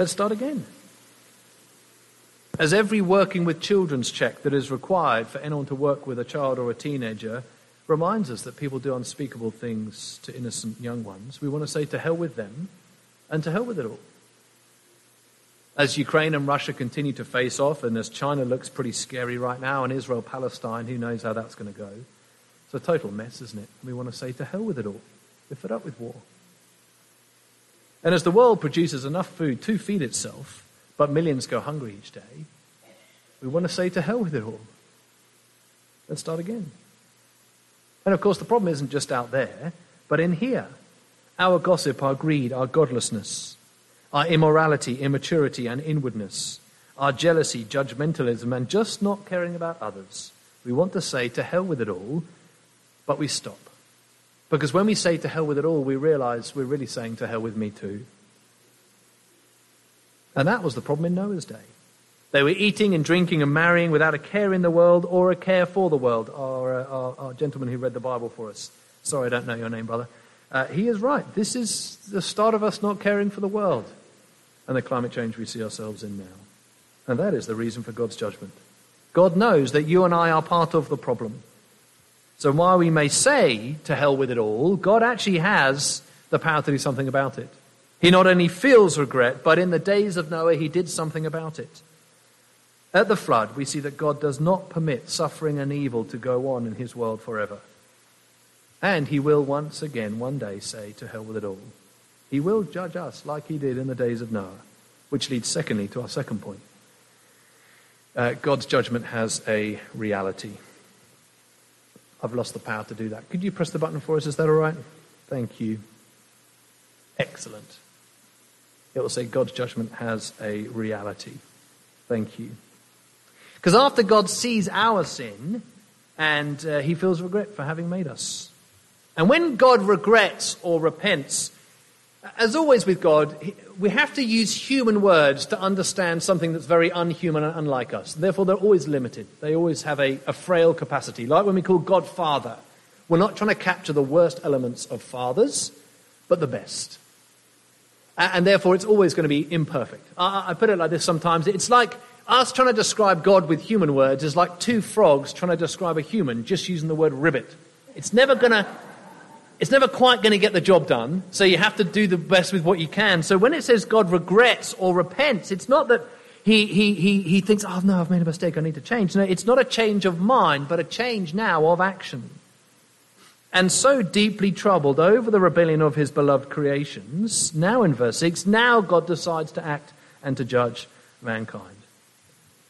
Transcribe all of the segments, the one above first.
Let's start again. As every working with children's check that is required for anyone to work with a child or a teenager reminds us that people do unspeakable things to innocent young ones, we want to say to hell with them and to hell with it all. As Ukraine and Russia continue to face off, and as China looks pretty scary right now, and Israel Palestine, who knows how that's going to go? It's a total mess, isn't it? We want to say to hell with it all. We're fed up with war. And as the world produces enough food to feed itself, but millions go hungry each day, we want to say to hell with it all. Let's start again. And of course, the problem isn't just out there, but in here. Our gossip, our greed, our godlessness, our immorality, immaturity, and inwardness, our jealousy, judgmentalism, and just not caring about others. We want to say to hell with it all, but we stop. Because when we say to hell with it all, we realize we're really saying to hell with me too. And that was the problem in Noah's day. They were eating and drinking and marrying without a care in the world or a care for the world. Our, uh, our, our gentleman who read the Bible for us, sorry, I don't know your name, brother. Uh, he is right. This is the start of us not caring for the world and the climate change we see ourselves in now. And that is the reason for God's judgment. God knows that you and I are part of the problem. So while we may say to hell with it all, God actually has the power to do something about it. He not only feels regret, but in the days of Noah, he did something about it. At the flood, we see that God does not permit suffering and evil to go on in his world forever. And he will once again, one day, say, To hell with it all. He will judge us like he did in the days of Noah, which leads, secondly, to our second point. Uh, God's judgment has a reality. I've lost the power to do that. Could you press the button for us? Is that all right? Thank you. Excellent. It will say God's judgment has a reality. Thank you. Because after God sees our sin, and uh, he feels regret for having made us. And when God regrets or repents, as always with God, we have to use human words to understand something that's very unhuman and unlike us. Therefore, they're always limited. They always have a, a frail capacity. Like when we call God Father, we're not trying to capture the worst elements of fathers, but the best. And therefore, it's always going to be imperfect. I, I put it like this sometimes. It's like us trying to describe God with human words is like two frogs trying to describe a human just using the word ribbit. It's never going to it's never quite going to get the job done, so you have to do the best with what you can. So when it says God regrets or repents, it's not that he, he, he, he thinks, oh no, I've made a mistake, I need to change. No, it's not a change of mind, but a change now of action. And so deeply troubled over the rebellion of his beloved creations, now in verse 6, now God decides to act and to judge mankind.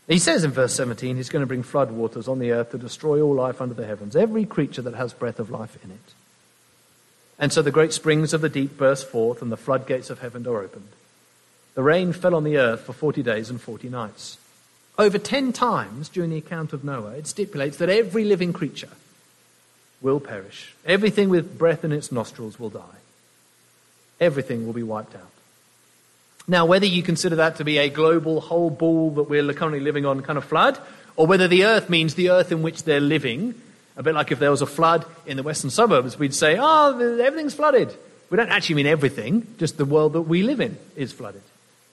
He says in verse 17, he's going to bring flood waters on the earth to destroy all life under the heavens, every creature that has breath of life in it. And so the great springs of the deep burst forth, and the floodgates of heaven are opened. The rain fell on the earth for 40 days and 40 nights. Over 10 times during the account of Noah, it stipulates that every living creature will perish. Everything with breath in its nostrils will die. Everything will be wiped out. Now, whether you consider that to be a global whole ball that we're currently living on kind of flood, or whether the earth means the earth in which they're living, a bit like if there was a flood in the western suburbs, we'd say, oh, everything's flooded. We don't actually mean everything, just the world that we live in is flooded.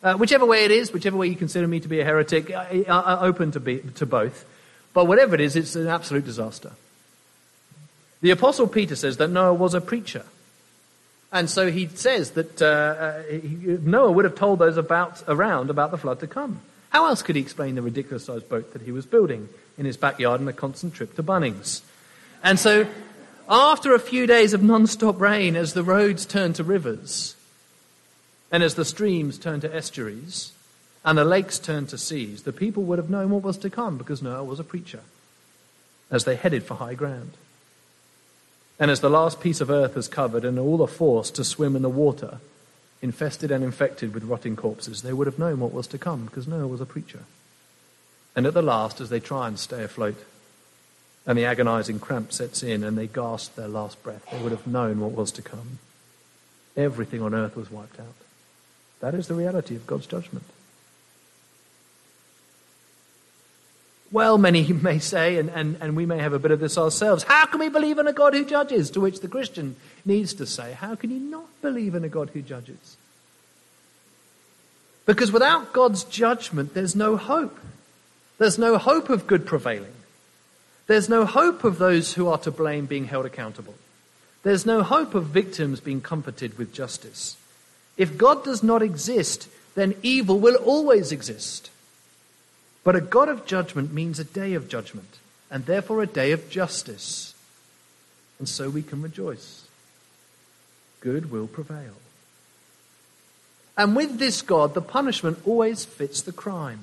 Uh, whichever way it is, whichever way you consider me to be a heretic, I, am open to, be, to both. But whatever it is, it's an absolute disaster. The Apostle Peter says that Noah was a preacher. And so he says that uh, uh, Noah would have told those about, around about the flood to come. How else could he explain the ridiculous sized boat that he was building in his backyard and a constant trip to Bunnings? And so, after a few days of non stop rain, as the roads turned to rivers, and as the streams turned to estuaries, and the lakes turned to seas, the people would have known what was to come because Noah was a preacher as they headed for high ground. And as the last piece of earth is covered and all are forced to swim in the water, infested and infected with rotting corpses, they would have known what was to come because Noah was a preacher. And at the last, as they try and stay afloat, and the agonizing cramp sets in and they gasp their last breath, they would have known what was to come. Everything on earth was wiped out. That is the reality of God's judgment. Well, many may say, and, and, and we may have a bit of this ourselves, how can we believe in a God who judges? To which the Christian needs to say, how can you not believe in a God who judges? Because without God's judgment, there's no hope. There's no hope of good prevailing. There's no hope of those who are to blame being held accountable. There's no hope of victims being comforted with justice. If God does not exist, then evil will always exist. But a God of judgment means a day of judgment, and therefore a day of justice. And so we can rejoice. Good will prevail. And with this God, the punishment always fits the crime.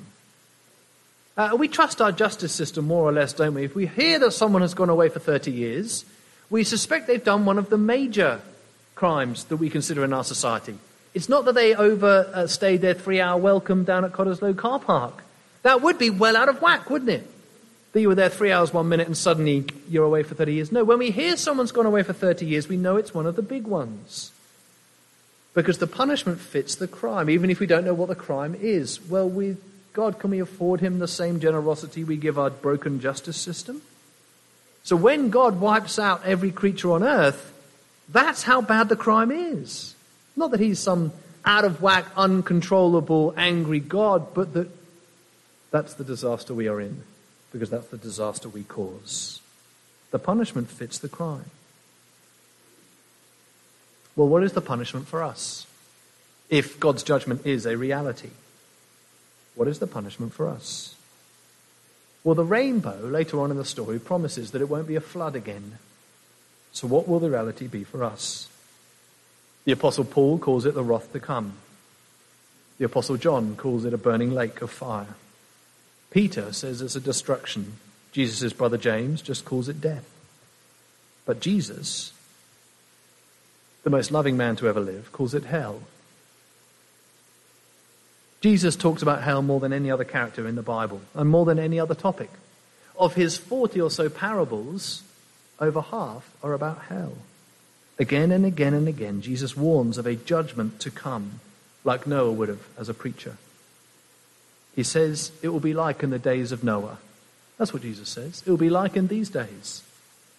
Uh, we trust our justice system more or less, don't we? If we hear that someone has gone away for 30 years, we suspect they've done one of the major crimes that we consider in our society. It's not that they overstayed their three hour welcome down at Cottesloe car park. That would be well out of whack, wouldn't it? That you were there three hours, one minute, and suddenly you're away for 30 years. No, when we hear someone's gone away for 30 years, we know it's one of the big ones. Because the punishment fits the crime, even if we don't know what the crime is. Well, with God, can we afford him the same generosity we give our broken justice system? So when God wipes out every creature on earth, that's how bad the crime is. Not that he's some out of whack, uncontrollable, angry God, but that that's the disaster we are in, because that's the disaster we cause. The punishment fits the crime. Well, what is the punishment for us? If God's judgment is a reality, what is the punishment for us? Well, the rainbow, later on in the story, promises that it won't be a flood again. So, what will the reality be for us? The Apostle Paul calls it the wrath to come. The Apostle John calls it a burning lake of fire. Peter says it's a destruction. Jesus' brother James just calls it death. But Jesus the most loving man to ever live, calls it hell. Jesus talks about hell more than any other character in the Bible and more than any other topic. Of his 40 or so parables, over half are about hell. Again and again and again, Jesus warns of a judgment to come, like Noah would have as a preacher. He says it will be like in the days of Noah. That's what Jesus says. It will be like in these days.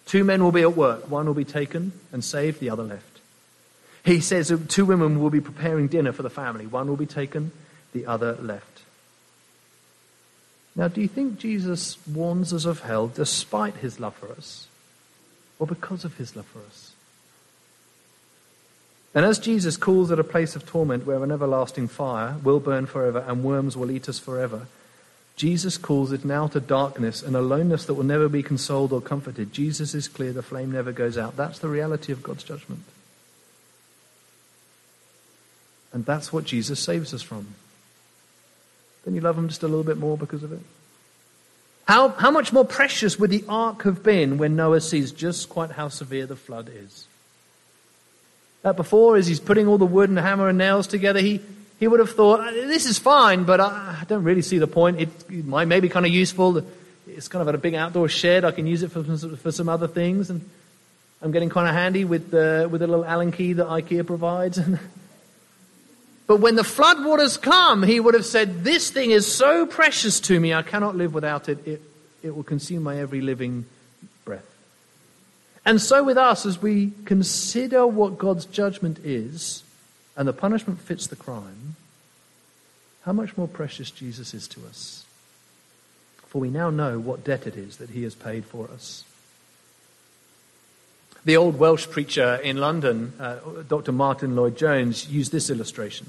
Two men will be at work. One will be taken and saved, the other left. He says two women will be preparing dinner for the family. One will be taken, the other left. Now, do you think Jesus warns us of hell despite his love for us or because of his love for us? And as Jesus calls it a place of torment where an everlasting fire will burn forever and worms will eat us forever, Jesus calls it now to darkness and aloneness that will never be consoled or comforted. Jesus is clear the flame never goes out. That's the reality of God's judgment. And that's what Jesus saves us from. Then you love him just a little bit more because of it? How, how much more precious would the ark have been when Noah sees just quite how severe the flood is? Before, as he's putting all the wood and hammer and nails together, he, he would have thought, this is fine, but I, don't really see the point. It, it might may be kind of useful. It's kind of a big outdoor shed. I can use it for, for some other things. And I'm getting kind of handy with, the, with a little Allen key that IKEA provides. But when the floodwaters come, he would have said, This thing is so precious to me, I cannot live without it. It, it will consume my every living. And so with us, as we consider what God's judgment is, and the punishment fits the crime, how much more precious Jesus is to us. For we now know what debt it is that he has paid for us. The old Welsh preacher in London, uh, Dr. Martyn Lloyd-Jones, used this illustration.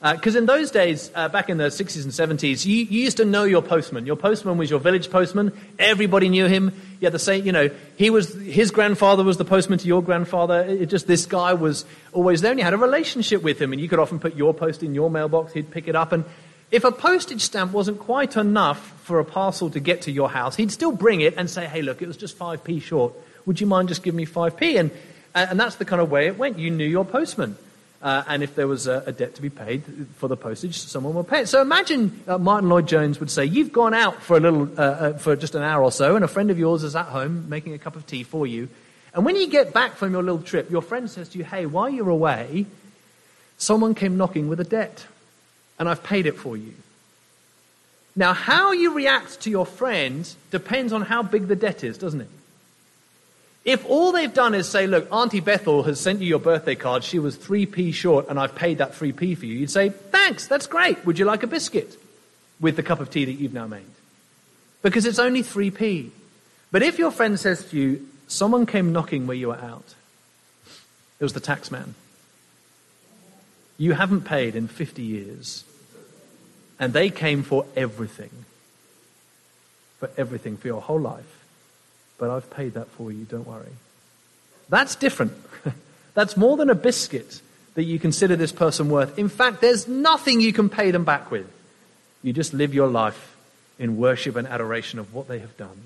Because uh, in those days, uh, back in the 60s and 70s, you, you, used to know your postman. Your postman was your village postman. Everybody knew him. You the same, you know, he was, his grandfather was the postman to your grandfather. It just, this guy was always there and you had a relationship with him and you could often put your post in your mailbox. He'd pick it up. And if a postage stamp wasn't quite enough for a parcel to get to your house, he'd still bring it and say, hey, look, it was just 5p short. Would you mind just giving me 5p? And, and that's the kind of way it went. You knew your postman. Uh, and if there was a, a, debt to be paid for the postage, someone would pay it. So imagine uh, Martyn Lloyd-Jones would say, "You've gone out for a little, uh, uh, for just an hour or so, and a friend of yours is at home making a cup of tea for you. And when you get back from your little trip, your friend says to you, "Hey, while you're away, someone came knocking with a debt, and I've paid it for you." Now, how you react to your friend depends on how big the debt is, doesn't it? If all they've done is say, look, Auntie Bethel has sent you your birthday card, she was 3p short, and I've paid that 3p for you, you'd say, thanks, that's great. Would you like a biscuit with the cup of tea that you've now made? Because it's only 3p. But if your friend says to you, someone came knocking where you were out, it was the tax man. You haven't paid in 50 years, and they came for everything. For everything, for your whole life but I've paid that for you, don't worry. That's different. That's more than a biscuit that you consider this person worth. In fact, there's nothing you can pay them back with. You just live your life in worship and adoration of what they have done.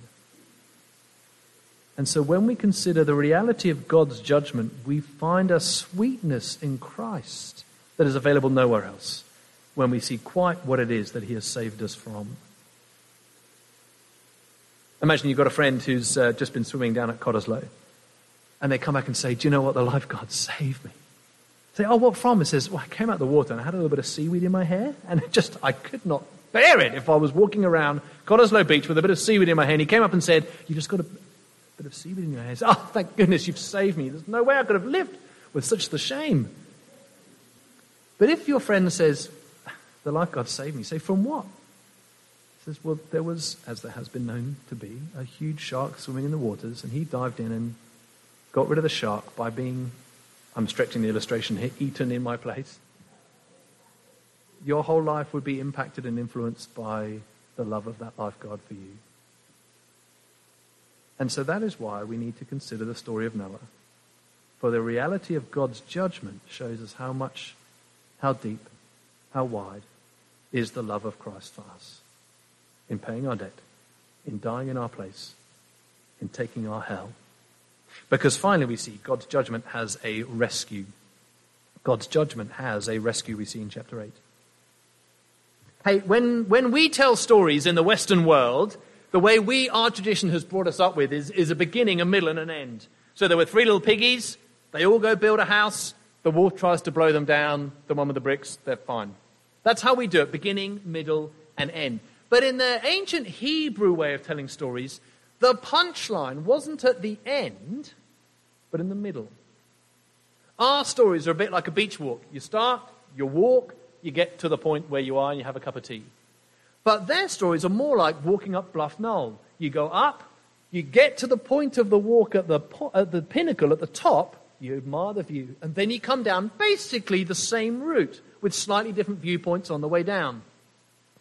And so when we consider the reality of God's judgment, we find a sweetness in Christ that is available nowhere else when we see quite what it is that He has saved us from. Imagine you've got a friend who's uh, just been swimming down at Cottesloe, and they come back and say, Do you know what? The lifeguard saved me. Say, Oh, what from? It says, Well, I came out of the water and I had a little bit of seaweed in my hair, and just, I could not bear it if I was walking around Cottesloe Beach with a bit of seaweed in my hair. And he came up and said, You just got a bit of seaweed in your hair. Oh, thank goodness you've saved me. There's no way I could have lived with such the shame. But if your friend says, The lifeguard saved me, say, From what? Says, Well, there was, as there has been known to be, a huge shark swimming in the waters, and he dived in and got rid of the shark by being, I'm stretching the illustration here, eaten in my place. Your whole life would be impacted and influenced by the love of that lifeguard for you. And so that is why we need to consider the story of Noah. For the reality of God's judgment shows us how much, how deep, how wide is the love of Christ for us in paying our debt, in dying in our place, in taking our hell. Because finally we see God's judgment has a rescue. God's judgment has a rescue, we see in chapter 8. Hey, when, when we tell stories in the Western world, the way we, our tradition has brought us up with is, is a beginning, a middle, and an end. So there were three little piggies. They all go build a house. The wolf tries to blow them down. The one with the bricks, they're fine. That's how we do it beginning, middle, and end. But in the ancient Hebrew way of telling stories, the punchline wasn't at the end, but in the middle. Our stories are a bit like a beach walk. You start, you walk, you get to the point where you are, and you have a cup of tea. But their stories are more like walking up Bluff Knoll. You go up, you get to the point of the walk at the, at the pinnacle at the top, you admire the view, and then you come down basically the same route with slightly different viewpoints on the way down.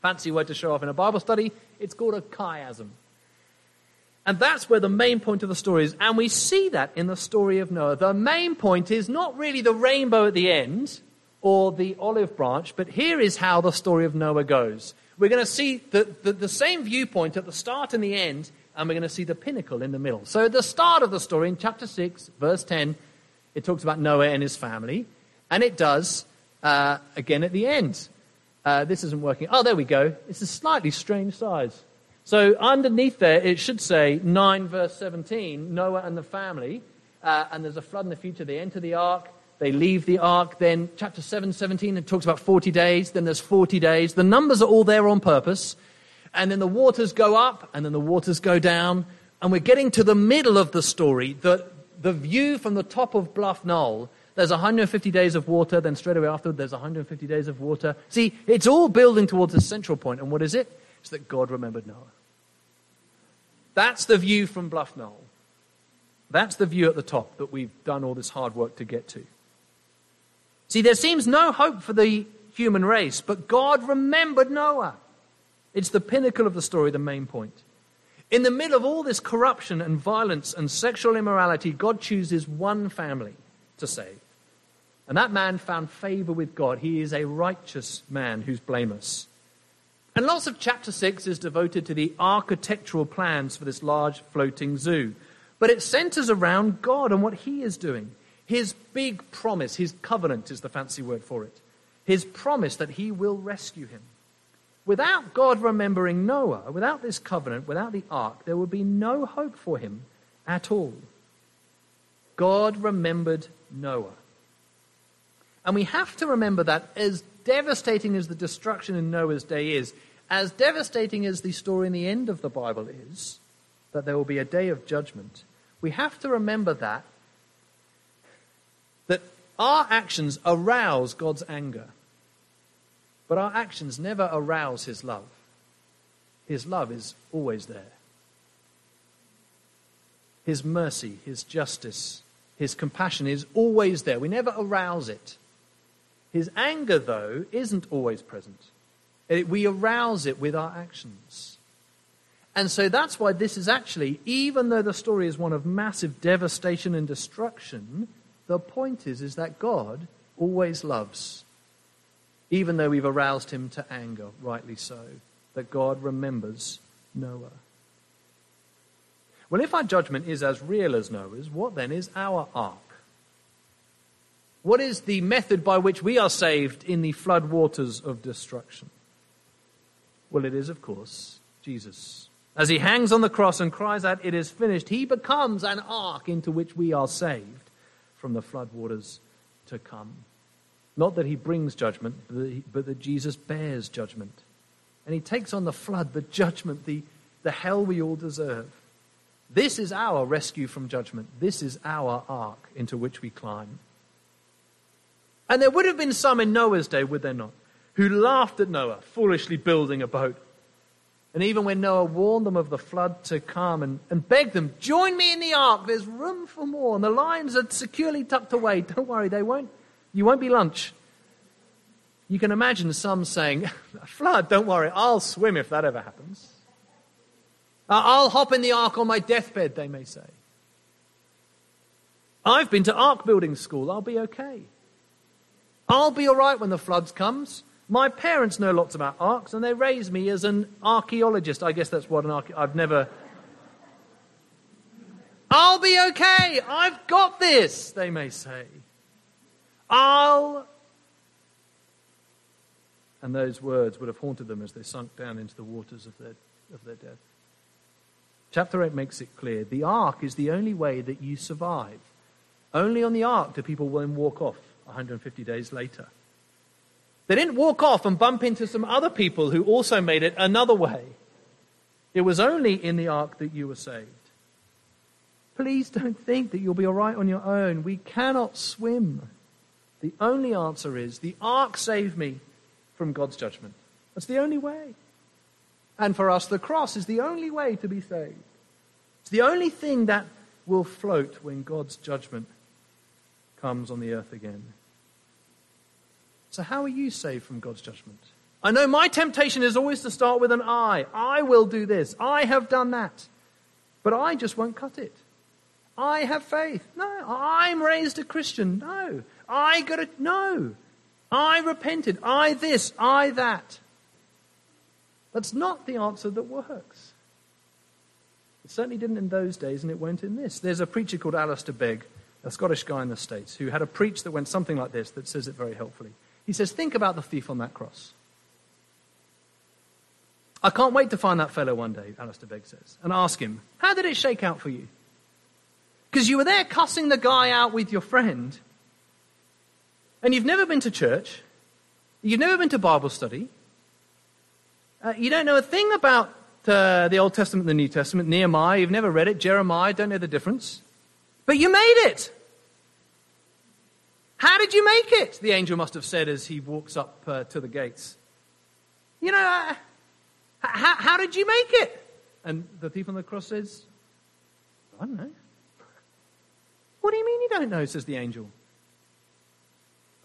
Fancy word to show off in a Bible study. It's called a chiasm. And that's where the main point of the story is. And we see that in the story of Noah. The main point is not really the rainbow at the end or the olive branch, but here is how the story of Noah goes. We're going to see the, the, the same viewpoint at the start and the end, and we're going to see the pinnacle in the middle. So at the start of the story, in chapter 6, verse 10, it talks about Noah and his family, and it does uh, again at the end. Uh, this isn't working. Oh, there we go. It's a slightly strange size. So underneath there, it should say 9 verse 17, Noah and the family. Uh, and there's a flood in the future. They enter the ark. They leave the ark. Then chapter 7, 17, it talks about 40 days. Then there's 40 days. The numbers are all there on purpose. And then the waters go up and then the waters go down. And we're getting to the middle of the story. The, the view from the top of Bluff Knoll there's 150 days of water, then straight away after, there's 150 days of water. See, it's all building towards a central point. And what is it? It's that God remembered Noah. That's the view from Bluff Knoll. That's the view at the top that we've done all this hard work to get to. See, there seems no hope for the human race, but God remembered Noah. It's the pinnacle of the story, the main point. In the middle of all this corruption and violence and sexual immorality, God chooses one family to save. And that man found favor with God. He is a righteous man who's blameless. And lots of chapter 6 is devoted to the architectural plans for this large floating zoo. But it centers around God and what he is doing. His big promise, his covenant is the fancy word for it. His promise that he will rescue him. Without God remembering Noah, without this covenant, without the ark, there would be no hope for him at all. God remembered Noah. And we have to remember that as devastating as the destruction in Noah's day is, as devastating as the story in the end of the Bible is, that there will be a day of judgment, we have to remember that that our actions arouse God's anger. But our actions never arouse his love. His love is always there. His mercy, his justice, his compassion is always there. We never arouse it. His anger, though, isn't always present. We arouse it with our actions. And so that's why this is actually, even though the story is one of massive devastation and destruction, the point is, is that God always loves even though we've aroused him to anger, rightly so, that God remembers Noah. Well, if our judgment is as real as Noah's, what then is our ark? What is the method by which we are saved in the flood waters of destruction? Well, it is, of course, Jesus. As he hangs on the cross and cries out, It is finished, he becomes an ark into which we are saved from the flood waters to come. Not that he brings judgment, but that Jesus bears judgment. And he takes on the flood, the judgment, the, the hell we all deserve. This is our rescue from judgment. This is our ark into which we climb. And there would have been some in Noah's day, would there not, who laughed at Noah foolishly building a boat. And even when Noah warned them of the flood to come and, and begged them, join me in the ark, there's room for more, and the lines are securely tucked away. Don't worry, they won't you won't be lunch. You can imagine some saying, Flood, don't worry, I'll swim if that ever happens. I'll hop in the ark on my deathbed, they may say. I've been to ark building school, I'll be okay. I'll be all right when the floods comes. My parents know lots about arks, and they raised me as an archaeologist. I guess that's what an archaeologist. I've never. I'll be okay. I've got this, they may say. I'll. And those words would have haunted them as they sunk down into the waters of their, of their death. Chapter 8 makes it clear the ark is the only way that you survive. Only on the ark do people then walk off 150 days later. They didn't walk off and bump into some other people who also made it another way. It was only in the ark that you were saved. Please don't think that you'll be all right on your own. We cannot swim. The only answer is the ark saved me from God's judgment. That's the only way. And for us, the cross is the only way to be saved. It's the only thing that will float when God's judgment comes on the earth again. So, how are you saved from God's judgment? I know my temptation is always to start with an I. I will do this. I have done that. But I just won't cut it. I have faith. No. I'm raised a Christian. No. I got it. No. I repented. I this. I that. That's not the answer that works. It certainly didn't in those days, and it won't in this. There's a preacher called Alistair Begg, a Scottish guy in the States, who had a preach that went something like this that says it very helpfully. He says, Think about the thief on that cross. I can't wait to find that fellow one day, Alistair Begg says, and ask him, How did it shake out for you? Because you were there cussing the guy out with your friend, and you've never been to church, you've never been to Bible study, uh, you don't know a thing about uh, the Old Testament and the New Testament, Nehemiah, you've never read it, Jeremiah, don't know the difference, but you made it. How did you make it? The angel must have said as he walks up uh, to the gates. You know, uh, how, how did you make it? And the thief on the cross says, I don't know. What do you mean you don't know? says the angel.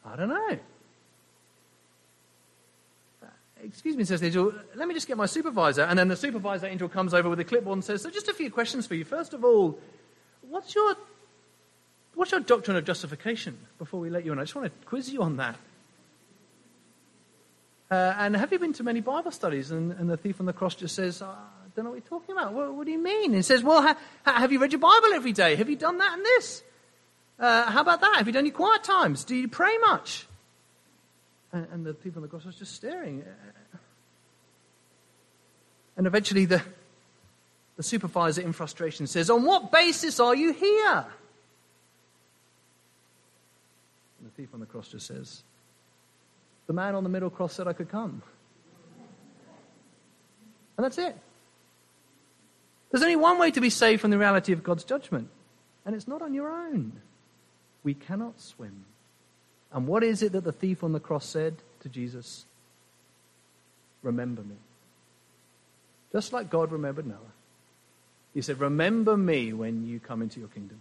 I don't know. Uh, excuse me, says the angel, let me just get my supervisor. And then the supervisor angel comes over with a clipboard and says, So, just a few questions for you. First of all, what's your, what's your doctrine of justification before we let you in? I just want to quiz you on that. Uh, and have you been to many Bible studies? And, and, the thief on the cross just says, oh, I don't know what you're talking about. What, what do you mean? And he says, Well, ha, have you read your Bible every day? Have you done that and this? Uh, how about that? Have you done your quiet times? Do you pray much? And, and the people on the cross was just staring. And eventually the, the supervisor in frustration says, On what basis are you here? And the thief on the cross just says, The man on the middle cross said I could come. And that's it. There's only one way to be saved from the reality of God's judgment And it's not on your own. We cannot swim. And what is it that the thief on the cross said to Jesus? Remember me. Just like God remembered Noah. He said, Remember me when you come into your kingdom.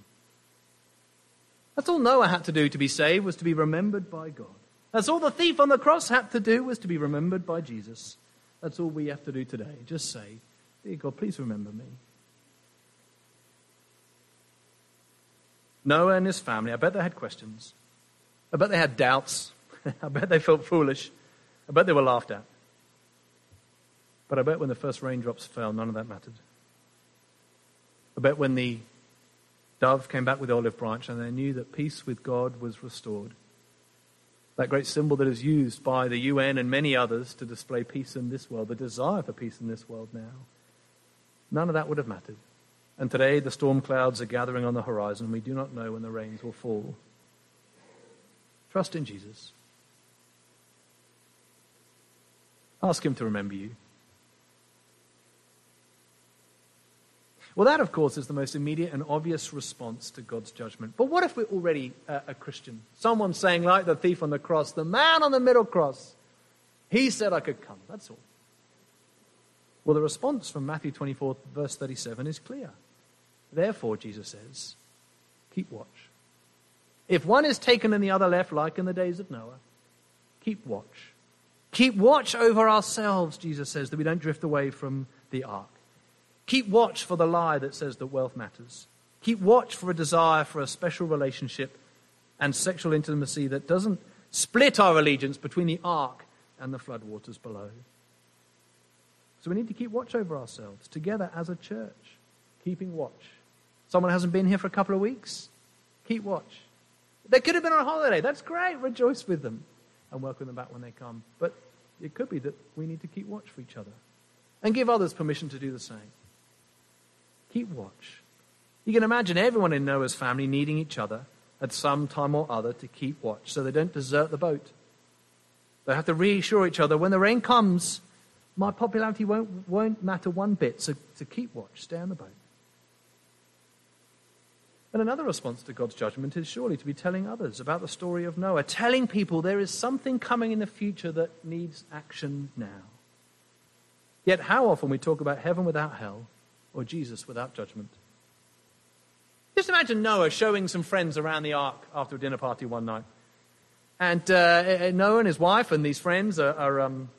That's all Noah had to do to be saved, was to be remembered by God. That's all the thief on the cross had to do, was to be remembered by Jesus. That's all we have to do today. Just say, Dear God, please remember me. Noah and his family, I bet they had questions. I bet they had doubts. I bet they felt foolish. I bet they were laughed at. But I bet when the first raindrops fell, none of that mattered. I bet when the dove came back with the olive branch and they knew that peace with God was restored, that great symbol that is used by the UN and many others to display peace in this world, the desire for peace in this world now, none of that would have mattered. And today the storm clouds are gathering on the horizon. We do not know when the rains will fall. Trust in Jesus. Ask Him to remember you. Well, that, of course, is the most immediate and obvious response to God's judgment. But what if we're already a, a Christian? Someone saying, like the thief on the cross, the man on the middle cross, he said I could come. That's all. Well, the response from Matthew 24, verse 37 is clear. Therefore, Jesus says, keep watch. If one is taken and the other left, like in the days of Noah, keep watch. Keep watch over ourselves, Jesus says, that we don't drift away from the ark. Keep watch for the lie that says that wealth matters. Keep watch for a desire for a special relationship and sexual intimacy that doesn't split our allegiance between the ark and the floodwaters below. So we need to keep watch over ourselves together as a church, keeping watch. Someone hasn't been here for a couple of weeks? Keep watch. They could have been on a holiday. That's great. Rejoice with them and welcome them back when they come. But it could be that we need to keep watch for each other and give others permission to do the same. Keep watch. You can imagine everyone in Noah's family needing each other at some time or other to keep watch so they don't desert the boat. They have to reassure each other when the rain comes, my popularity won't, won't matter one bit, so to keep watch, stay on the boat. And another response to God's judgment is surely to be telling others about the story of Noah, telling people there is something coming in the future that needs action now. Yet, how often we talk about heaven without hell or Jesus without judgment? Just imagine Noah showing some friends around the ark after a dinner party one night. And uh, Noah and his wife and these friends are, are um,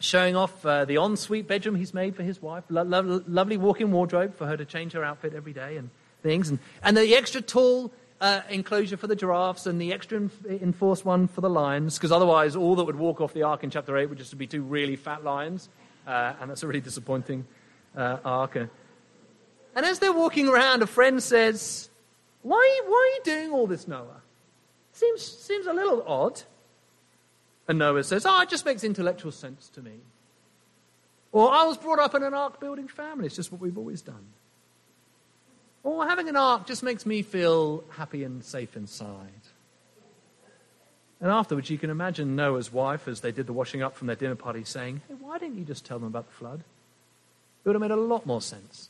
showing off uh, the ensuite bedroom he's made for his wife. Lo- lo- lovely walk in wardrobe for her to change her outfit every day. And things, and, and the extra tall uh, enclosure for the giraffes and the extra enforced one for the lions, because otherwise all that would walk off the ark in chapter 8 would just be two really fat lions, uh, and that's a really disappointing uh, ark. And as they're walking around, a friend says, why, why are you doing all this, Noah? Seems, seems a little odd. And Noah says, Oh, it just makes intellectual sense to me. Or I was brought up in an ark building family. It's just what we've always done. Or having an ark just makes me feel happy and safe inside. And afterwards, you can imagine Noah's wife, as they did the washing up from their dinner party, saying, Hey, why didn't you just tell them about the flood? It would have made a lot more sense.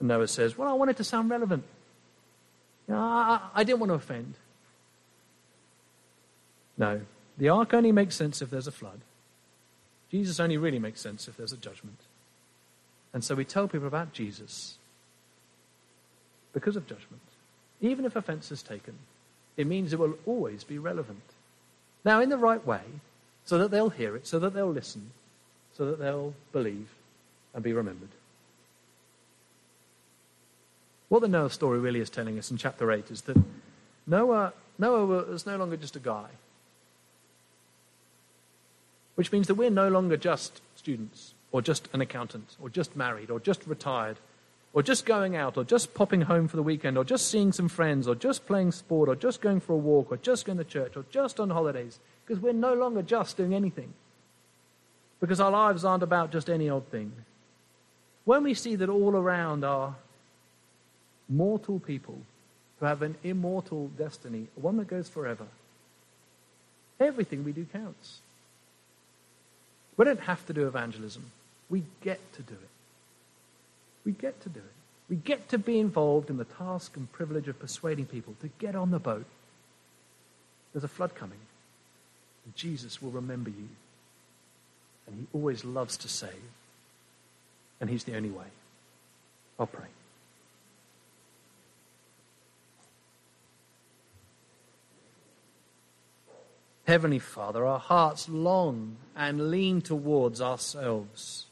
And Noah says, Well, I wanted to sound relevant. You know, I, I didn't want to offend. No, the ark only makes sense if there's a flood. Jesus only really makes sense if there's a judgment. And so we tell people about Jesus because of judgment. Even if offense is taken, it means it will always be relevant. Now, in the right way, so that they'll hear it, so that they'll listen, so that they'll believe and be remembered. What the Noah story really is telling us in chapter 8 is that Noah, Noah was no longer just a guy. Which means that we're no longer just students or just an accountant, or just married, or just retired, or just going out, or just popping home for the weekend, or just seeing some friends, or just playing sport, or just going for a walk, or just going to church, or just on holidays, because we're no longer just doing anything. Because our lives aren't about just any odd thing. When we see that all around are mortal people who have an immortal destiny, one that goes forever, everything we do counts. We don't have to do evangelism. We get to do it. We get to do it. We get to be involved in the task and privilege of persuading people to get on the boat. There's a flood coming. And Jesus will remember you. And he always loves to save. And he's the only way. I'll pray. Heavenly Father, our hearts long and lean towards ourselves,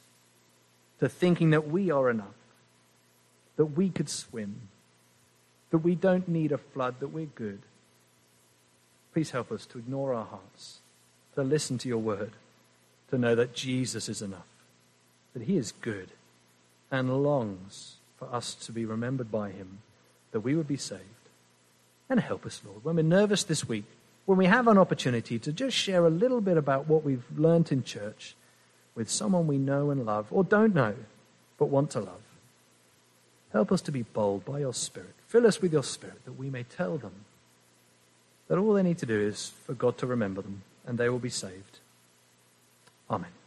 to thinking that we are enough, that we could swim, that we don't need a flood, that we're good. Please help us to ignore our hearts, to listen to your word, to know that Jesus is enough, that he is good and longs for us to be remembered by him, that we would be saved. And help us, Lord, when we're nervous this week when we have an opportunity to just share a little bit about what we've learnt in church with someone we know and love, or don't know, but want to love. Help us to be bold by your Spirit. Fill us with your Spirit that we may tell them that all they need to do is for God to remember them and they will be saved. Amen.